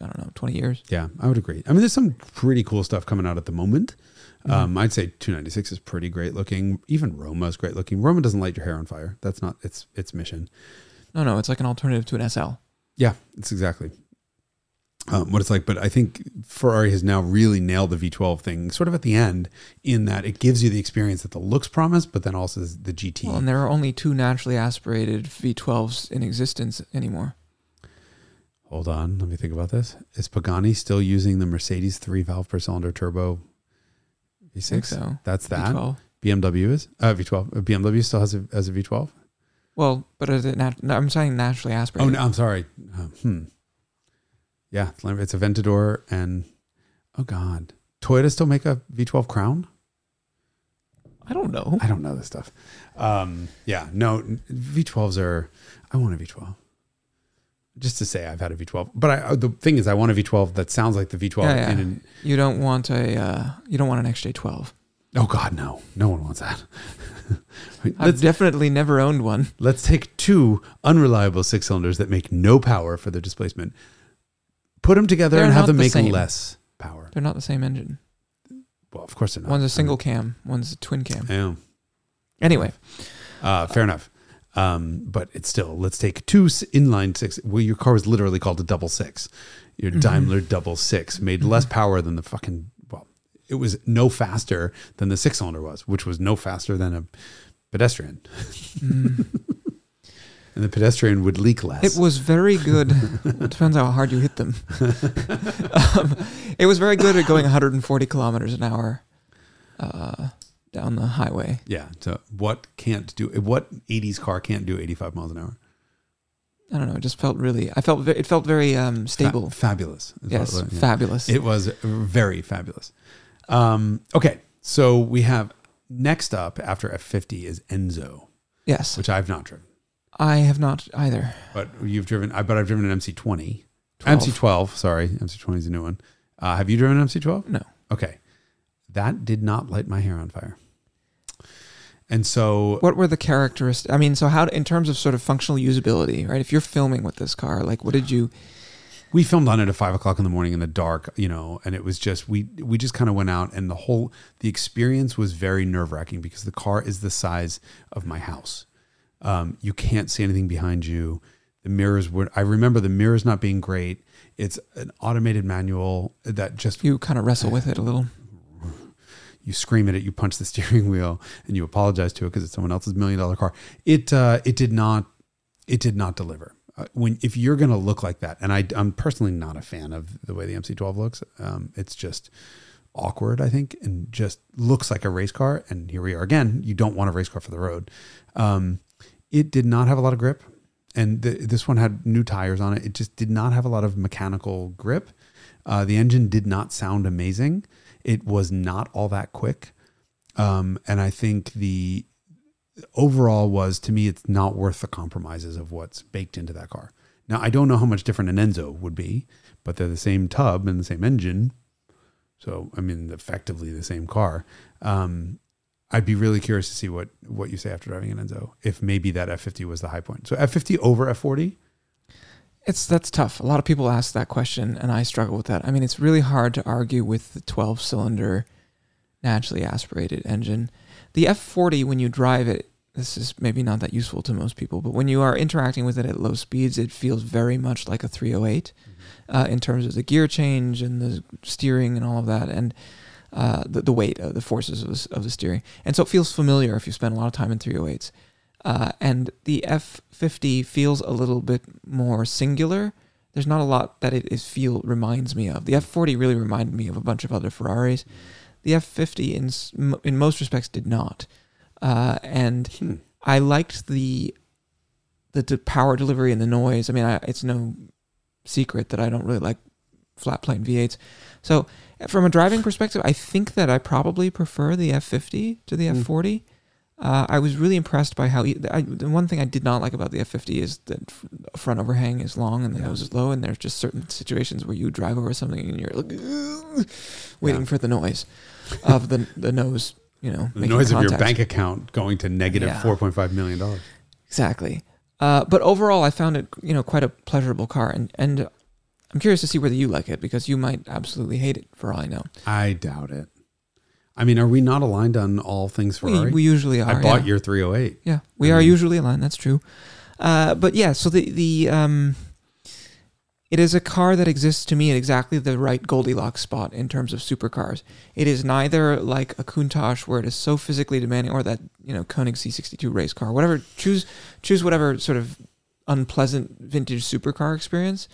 I don't know, 20 years. yeah, I would agree. I mean, there's some pretty cool stuff coming out at the moment. Mm-hmm. Um, I'd say 296 is pretty great looking. Even Roma is great looking. Roma doesn't light your hair on fire. That's not its its mission. No, no, it's like an alternative to an SL. Yeah, it's exactly um, what it's like. But I think Ferrari has now really nailed the V12 thing, sort of at the end, in that it gives you the experience that the looks promise, but then also the GT. Well, and there are only two naturally aspirated V12s in existence anymore. Hold on, let me think about this. Is Pagani still using the Mercedes three valve per cylinder turbo I think V6? so. That's that. V12. BMW is uh, V12. Uh, BMW still has a as a V12. Well, but is it nat- no, I'm saying naturally aspirated. Oh no, I'm sorry. Uh, hmm. Yeah, it's Aventador and oh god, Toyota still make a V12 Crown? I don't know. I don't know this stuff. Um, yeah, no, V12s are. I want a V12. Just to say, I've had a V12, but I, the thing is, I want a V12 that sounds like the V12. Yeah, yeah. In an, You don't want a uh, you don't want an XJ12. Oh God, no, no one wants that. I've definitely never owned one. let's take two unreliable six cylinders that make no power for their displacement, put them together, They're and have them the make same. less power. They're not the same engine. Well, of course they're not. One's a single cam, one's a twin cam. Yeah. Anyway, Uh, fair enough. Um, but it's still, let's take two inline six. Well, your car was literally called a double six. Your Mhm. Daimler double six made less power than the fucking, it was no faster than the six cylinder was, which was no faster than a pedestrian. mm, And the pedestrian would leak less. it was very good. it depends how hard you hit them. um, it was very good at going 140 kilometers an hour uh, down the highway. yeah. So what can't do, what 80s car can't do 85 miles an hour? I don't know. It just felt really. I felt it felt very um, Fa- stable. fabulous. yes, yeah. fabulous. It was very fabulous. Um, okay, so we have next up after F50 is Enzo, yes, which I've not driven, I have not either. but you've driven. I but I've driven an MC20, 12. MC12. Sorry, MC20 is a new one. Uh, have you driven an MC12? No. Okay, that did not light my hair on fire. And so What were the characteristics? I mean, so how in terms of sort of functional usability, right? If you're filming with this car, like, what did you? We filmed on it at five o'clock in the morning in the dark, you know, and it was just we we just kind of went out, and the whole the experience was very nerve wracking because the car is the size of my house. Um, you can't see anything behind you. The mirrors were. I remember the mirrors not being great. It's an automated manual that just You kind of wrestle with it a little. you scream at it, you punch the steering wheel, and you apologize to it because it's someone else's million dollar car. It uh, it did not it did not deliver. Uh, when if you're going to look like that, and I, I'm personally not a fan of the way the MC12 looks. Um, it's just awkward, I think, and just looks like a race car. And here we are again. You don't want a race car for the road. Um, it did not have a lot of grip, and the, this one had new tires on it. It just did not have a lot of mechanical grip. Uh, the engine did not sound amazing. It was not all that quick. Um, and I think the overall was to me, it's not worth the compromises of what's baked into that car. Now, I don't know how much different an Enzo would be, but they're the same tub and the same engine. So I mean, effectively the same car. Um, I'd be really curious to see what what you say after driving an Enzo. If maybe that F50 was the high point. So F50 over F40. It's that's tough. A lot of people ask that question, and I struggle with that. I mean, it's really hard to argue with the 12 cylinder naturally aspirated engine. The F40, when you drive it, this is maybe not that useful to most people, but when you are interacting with it at low speeds, it feels very much like a 308 uh, in terms of the gear change and the steering and all of that, and uh, the, the weight, of the forces of the, of the steering. And so it feels familiar if you spend a lot of time in 308s. Uh, and the F50 feels a little bit more singular. There's not a lot that it is feel reminds me of. The F40 really reminded me of a bunch of other Ferraris. The F50 in in most respects did not. Uh, and Hmm. I liked the the, the power delivery and the noise. I mean, I, it's no secret that I don't really like flat plane V8s. So, from a driving perspective, I think that I probably prefer the F50 to the Hmm. F40. Uh, I was really impressed by how e- I, the one thing I did not like about the F50 is that f- front overhang is long and the Yeah. nose is low, and there's just certain situations where you drive over something and you're like waiting Yeah. for the noise of the the nose. You know, The noise of your bank account going to negative Yeah. 4.5 million dollars. Exactly. Uh, but overall, I found it, you know, quite a pleasurable car, and and I'm curious to see whether you like it because you might absolutely hate it for all I know. I doubt it. I mean, are we not aligned on all things We, Ferrari? we usually are. I bought yeah. your 308. Yeah, we I are mean- usually aligned. That's true. Uh, but yeah, so the the um, it is a car that exists to me at exactly the right Goldilocks spot in terms of supercars. It is neither like a Countach where it is so physically demanding, or that you know Koenig C62 race car. Whatever, choose choose whatever sort of unpleasant vintage supercar experience.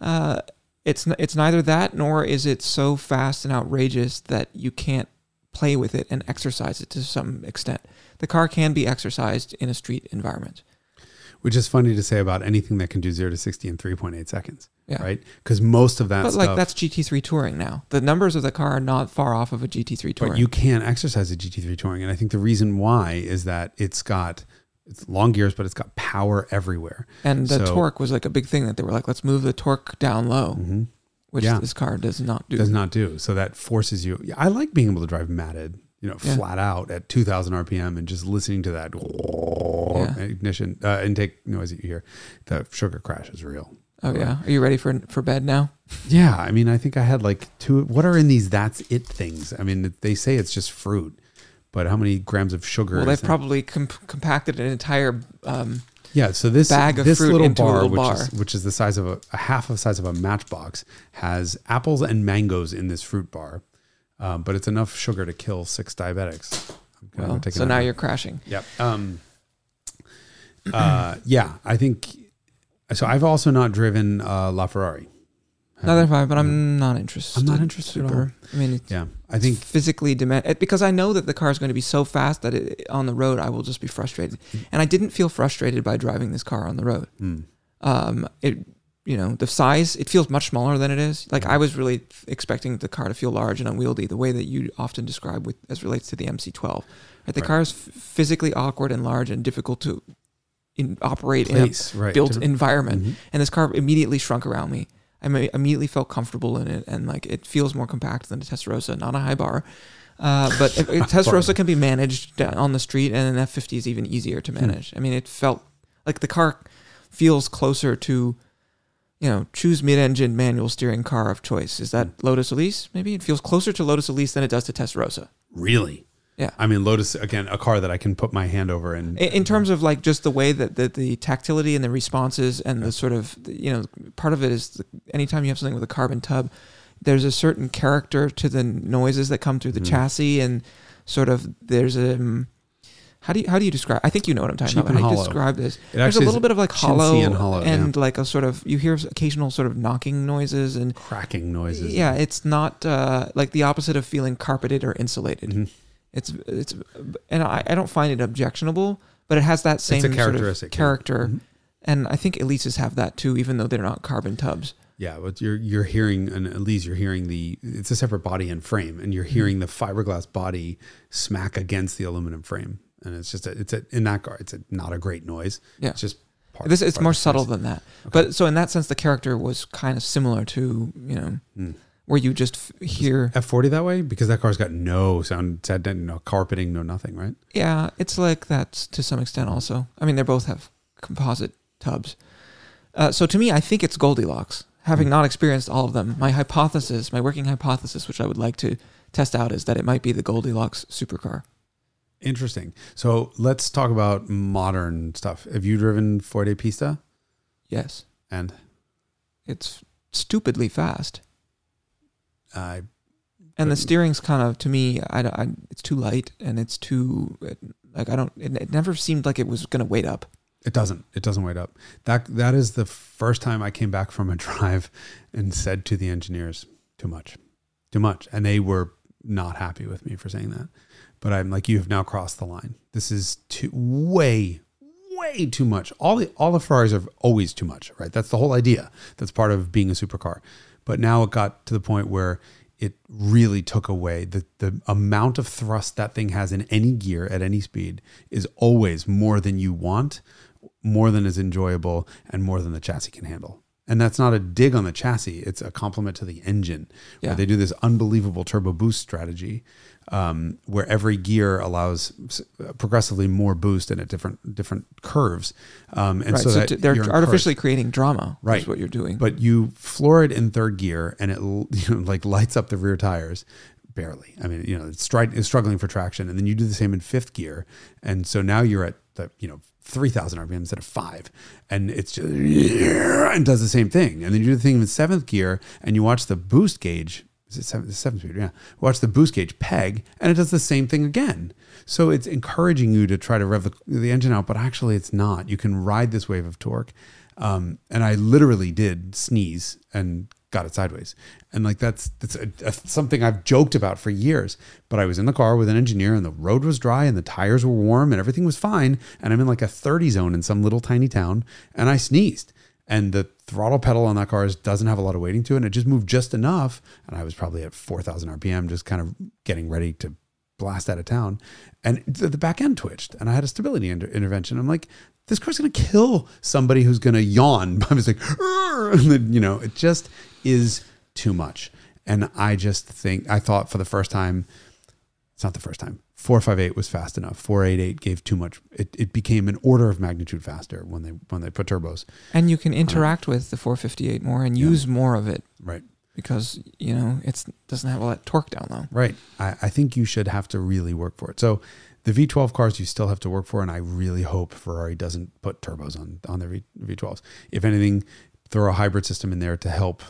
Uh, it's it's neither that nor is it so fast and outrageous that you can't play with it and exercise it to some extent. The car can be exercised in a street environment. Which is funny to say about anything that can do 0 to 60 in 3.8 seconds, Yeah. right? Because most of that but stuff, like that's GT3 touring now. The numbers of the car are not far off of a GT3 touring. but you can exercise a GT3 touring. And I think the reason why is that it's got it's long gears, but it's got power everywhere. and the so- torque was like a big thing that they were like, let's move the torque down low, hmm which Yeah. this car does not do. Does not do. So that forces you. I like being able to drive matted, you know, Yeah. flat out at 2000 RPM and just listening to that Yeah. ignition uh, intake noise that you hear. The sugar crash is real. oh yeah, are you ready for for bed now? Yeah, I mean, I think I had like two. What are in these "that's it" things? I mean, they say it's just fruit, but how many grams of sugar? Well, they've probably comp- compacted an entire. Um, yeah. So this bag of this fruit little bar, little which bar. is which is the size of a, a half of the size of a matchbox, has apples and mangoes in this fruit bar, um, but it's enough sugar to kill six diabetics. Well, so now you're crashing. Yep. Um, uh, yeah, I think. So I've also not driven uh, LaFerrari. Neither have I, but I'm not interested. I'm not interested at super. I mean, it's Yeah, I think physically demand it- because I know that the car is going to be so fast that it, on the road I will just be frustrated, and I didn't feel frustrated by driving this car on the road. hmm. Um, it you know the size it feels much smaller than it is. Like I was really expecting the car to feel large and unwieldy, the way that you often describe with as relates to the MC12. Right? The Right. car is f- physically awkward and large and difficult to in, operate in a right built environment Mhm. and this car immediately shrunk around me. I immediately felt comfortable in it, and like it feels more compact than a Testarossa. Not a high bar, uh, but a, a Testarossa can be managed on the street, and an F fifty is even easier to manage. I mean, it felt like the car feels closer to, you know, choose mid-engine manual steering car of choice. Is that Lotus Elise? Maybe it feels closer to Lotus Elise than it does to Testarossa. Really? Yeah. I mean, Lotus again, a car that I can put my hand over and in, in terms of like just the way that the, the tactility and the responses and the sort of you know part of it is the, anytime you have something with a carbon tub there's a certain character to the noises that come through the Mhm. chassis and sort of there's a um, how do you how do you describe I think you know what I'm talking Cheap about how do you describe this it there's a little bit of like hollow and hollow, and like a sort of you hear occasional sort of knocking noises and cracking noises. yeah it's not uh, like the opposite of feeling carpeted or insulated Mhm. it's it's and I, I don't find it objectionable, but it has that same sort characteristic, of yeah. character, Mhm. and I think Elises have that too, even though they're not carbon tubs. Yeah, but you're you're hearing, and Elise, you're hearing the. It's a separate body and frame, and you're Mm-hmm. hearing the fiberglass body smack against the aluminum frame, and it's just a, it's a in that car, it's a, not a great noise. Yeah. It's just part. This it's part more subtle noise. than that, but so in that sense, the character was kind of similar to you know Mm. where you just f- hear. F40 that way because that car's got no sound, no carpeting, no nothing, right? Yeah, it's like that to some extent. Also, I mean, they both have composite tubs. Uh, so to me, I think it's Goldilocks. Having Hmm. not experienced all of them, my hypothesis, my working hypothesis, which I would like to test out, is that it might be the Goldilocks supercar. Interesting. So let's talk about modern stuff. Have you driven Ford Pista? Yes, And it's stupidly fast, I and the steering's kind of to me, I, I it's too light and it's too like I don't. It, it never seemed like it was going to weight up. It doesn't. It doesn't weight up. That that is the first time I came back from a drive and said to the engineers, "Too much, too much," and they were not happy with me for saying that. But I'm like, you have now crossed the line. This is too way, way too much. All the all the Ferraris are always too much, right? That's the whole idea. That's part of being a supercar. But now it got to the point where it really took away the the amount of thrust that thing has in any gear at any speed is always more than you want more than is enjoyable and more than the chassis can handle. And that's not a dig on the chassis; it's a compliment to the engine. Yeah. Where they do this unbelievable turbo boost strategy, um, where every gear allows progressively more boost and at different different curves. Um, and right. so, So, that they're artificially creating drama. Right. Is what you're doing. but you floor it in third gear and it you know like lights up the rear tires barely i mean you know it's, stri- it's struggling for traction and then you do the same in fifth gear and so now you're at the you know 3000 rpm instead of 5 and it's just and does the same thing. And then you do the thing in seventh gear and you watch the boost gauge. Is it seven, seventh speed yeah. Watch the boost gauge peg and it does the same thing again. So it's encouraging you to try to rev the, the engine out but actually it's not. You can ride this wave of torque. Um, and I literally did sneeze and got it sideways. And like that's that's a, a, something I've joked about for years. But I was in the car with an engineer, and the road was dry, and the tires were warm, and everything was fine. And I'm in like a 30 zone in some little tiny town, and I sneezed. And the throttle pedal on that car doesn't have a lot of weighting to it, and it just moved just enough. And I was probably at 4,000 RPM, just kind of getting ready to blast out of town. And the, the back end twitched, and I had a stability inter- intervention. I'm like, this car's gonna kill somebody who's gonna yawn. I was like, and then, you know, it just is too much. And I just think I thought for the first time, it's not the first time. 458 was fast enough. 488 gave too much. It, it became an order of magnitude faster when they when they put turbos. and you can uh, interact with the 458 more and Yeah. use more of it Right. because you know it doesn't have all that torque down low. Right. I, I think you should have to really work for it. So the V12 cars you still have to work for, and I really hope Ferrari doesn't put turbos on on their v, V12s. If anything, throw a hybrid system in there to help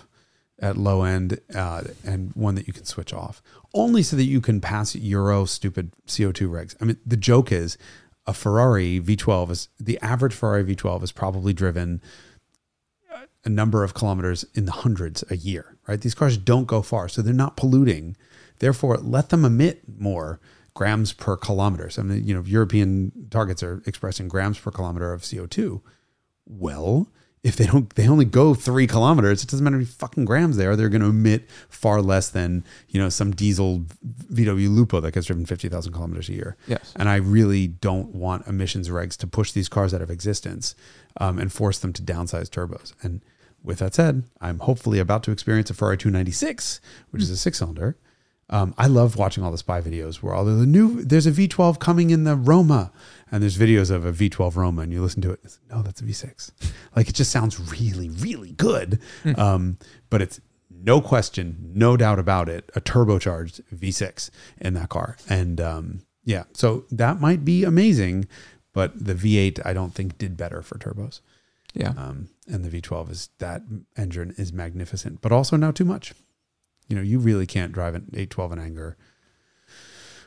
at low end uh, and one that you can switch off, only so that you can pass Euro stupid CO2 regs. I mean, the joke is a Ferrari V12 is the average Ferrari V12 is probably driven a number of kilometers in the hundreds a year, right? These cars don't go far, so they're not polluting. Therefore, let them emit more grams per kilometer. So, I mean, you know, European targets are expressing grams per kilometer of CO2. Well, if they don't, they only go three kilometers. It doesn't matter how many fucking grams they are. They're going to emit far less than you know some diesel VW Lupo that gets driven fifty thousand kilometers a year. Yes. And I really don't want emissions regs to push these cars out of existence um, and force them to downsize turbos. And with that said, I'm hopefully about to experience a Ferrari 296, which is a six cylinder. Um, I love watching all the spy videos where all the new there's a V12 coming in the Roma, and there's videos of a V12 Roma, and you listen to it. It's, no, that's a V6. Like it just sounds really, really good. Um, but it's no question, no doubt about it, a turbocharged V6 in that car. And um, yeah, so that might be amazing, but the V8 I don't think did better for turbos. Yeah. Um, and the V12 is that engine is magnificent, but also now too much. You know, you really can't drive an 812 in anger.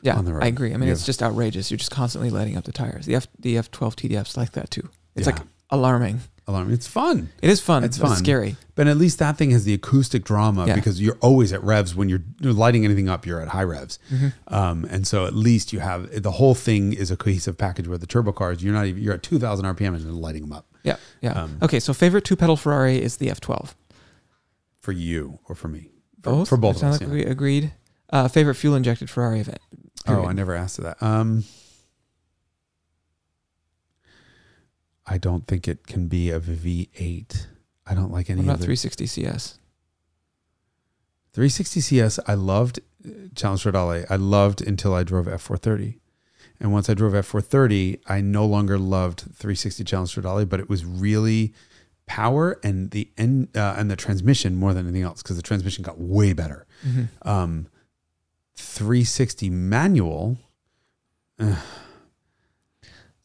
Yeah, on the road. I agree. I mean, Yeah. it's just outrageous. You're just constantly lighting up the tires. The F the F12 TDF's like that too. It's Yeah. like alarming. Alarm. It's fun. It is fun. It's It's, fun. scary. But at least that thing has the acoustic drama Yeah. because you're always at revs when you're you're lighting anything up, you're at high revs. Um, and so at least you have the whole thing is a cohesive package where the turbo cars, you're not even, you're at 2000 RPM and you're lighting them up Yeah, yeah. Um, okay, so favorite two pedal Ferrari is the F12. for you or for me. For, Both For both of Sound us. like yeah. we agreed. Uh, favorite fuel injected Ferrari event. Oh. I never asked that. Um, I don't think it can be a V8. I don't like any What about the 360 CS? 360 CS, I loved uh, Challenge Stradale. I loved until I drove F430. And once I drove F430, I no longer loved 360 Challenge Stradale, but it was really power and the en- uh, and the transmission more than anything else because the transmission got way better. Mm-hmm. Um, 360 manual,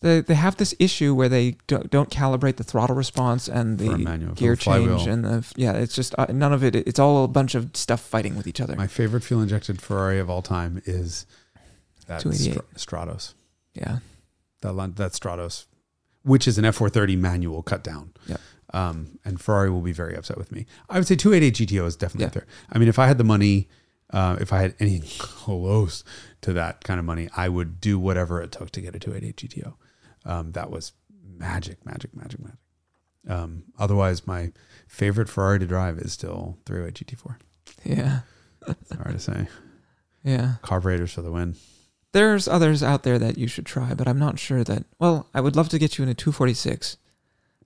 They, they have this issue where they don't, don't calibrate the throttle response and the manual, gear flywheel. change and the yeah it's just uh, none of it it's all a bunch of stuff fighting with each other my favorite fuel injected Ferrari of all time is that Str- Stratos. yeah that that Stratos, which is an F430 manual cut down. Yep. Um, and Ferrari will be very upset with me. I would say 288 GTO is definitely Yeah. up there. I mean, if I had the money, uh, if I had any close to that kind of money, I would do whatever it took to get a 288 GTO. Um, that was magic, magic, magic, magic. Um, otherwise, my favorite Ferrari to drive is still 308 GT4. yeah Sorry to say, yeah carburetors for the win. there's others out there that you should try but i'm not sure that well i would love to get you in a 246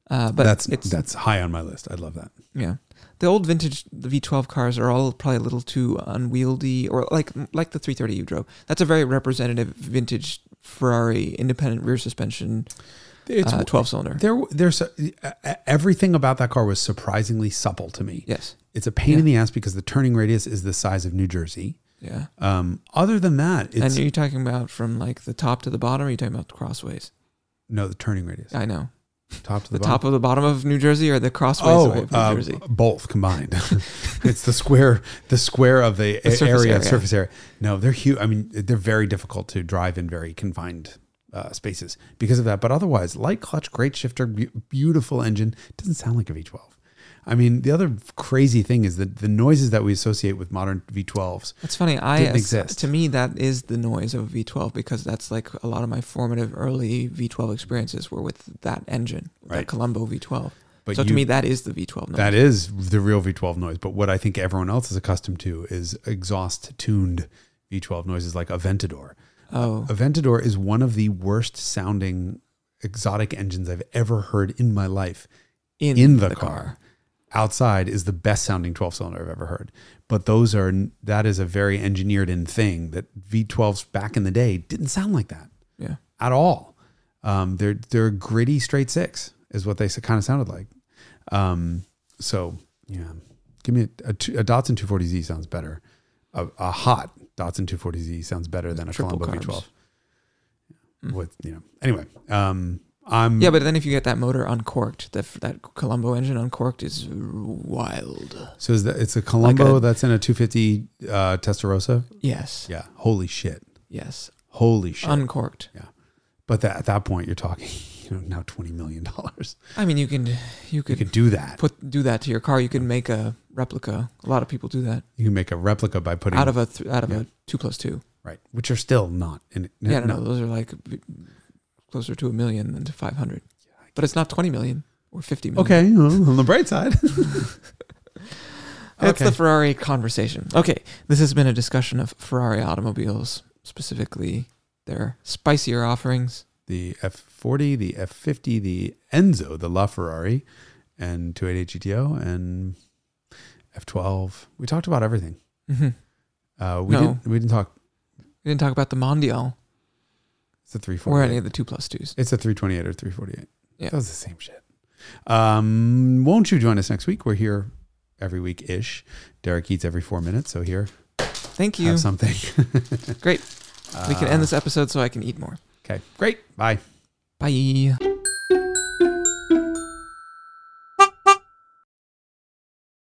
uh, but that's it's that's high on my list. I'd love that. yeah the old vintage the v12 cars are all probably a little too unwieldy or like like the 330 you drove that's a very representative vintage ferrari independent rear suspension It's uh, 12 cylinder There, there's a, everything about that car was surprisingly supple to me. yes It's a pain Yeah. in the ass because the turning radius is the size of New Jersey. yeah Um, other than that, it's and are you talking about from like the top to the bottom or are you talking about the crossways no the turning radius, i know top to the, the, top of the bottom of new jersey or the crossways Oh, of New uh, jersey both combined. it's the square, the square of the, The a- surface area, area. surface area. No, they're huge. I mean, they're very difficult to drive in very confined uh, spaces because of that. But otherwise, light clutch, great shifter, be- beautiful engine. Doesn't sound like a V12. I mean, the other crazy thing is that the noises that we associate with modern V12s. That's funny. I didn't exist. to me that is the noise of a V12 because that's like a lot of my formative early V12 experiences were with that engine, Right. that Colombo V12. But so to me that is the V12 noise. That is the real V12 noise. But what I think everyone else is accustomed to is exhaust tuned V12 noises like Aventador. oh, Aventador is one of the worst sounding exotic engines I've ever heard in my life. in, in the car. Outside is the best sounding 12 cylinder I've ever heard. But those are that is a very engineered in thing that V12s back in the day didn't sound like that Yeah. at all. Um, they're they're gritty straight six is what they kind of sounded like. Um, so yeah, give me a, a, a Datsun 240Z sounds better. A, a hot Datsun 240Z sounds better than a Triple Colombo carbs. V12. Mm. With you know, anyway, um, I'm Yeah, but then if you get that motor uncorked, that that Colombo engine uncorked is wild. So is that it's a Colombo a- that's in a 250 uh, Testarossa? Yes. Yeah. Holy shit. Yes. Holy shit. Uncorked. Yeah. But that, at that point, you're talking, you know, now $20 million. I mean, you can you could, You could do that. put do that to your car. You can make a replica. A lot of people do that You can make a replica by putting out of a th- out of Yeah. a two plus two. right, which are still not in it. Yeah, no, no, those are like closer to a million than to five hundred. But it's not twenty million or fifty million. Okay, well, on the bright side. Okay. the Ferrari conversation. Okay, this has been a discussion of Ferrari automobiles, specifically their spicier offerings. the F40, the F50, the Enzo, the LaFerrari, and 288 GTO, and F12. We talked about everything. hmm Uh, we No. didn't. We didn't talk. We didn't talk about the Mondial It's a three forty. or 348. any of the two plus twos. It's a 328 or 348. Yeah. That was the same shit. Um, won't you join us next week? We're here every week ish. Derek eats every four minutes, so here, Thank you. have something. Great. We can end Uh, this episode so I can eat more. Okay, great. Bye. Bye.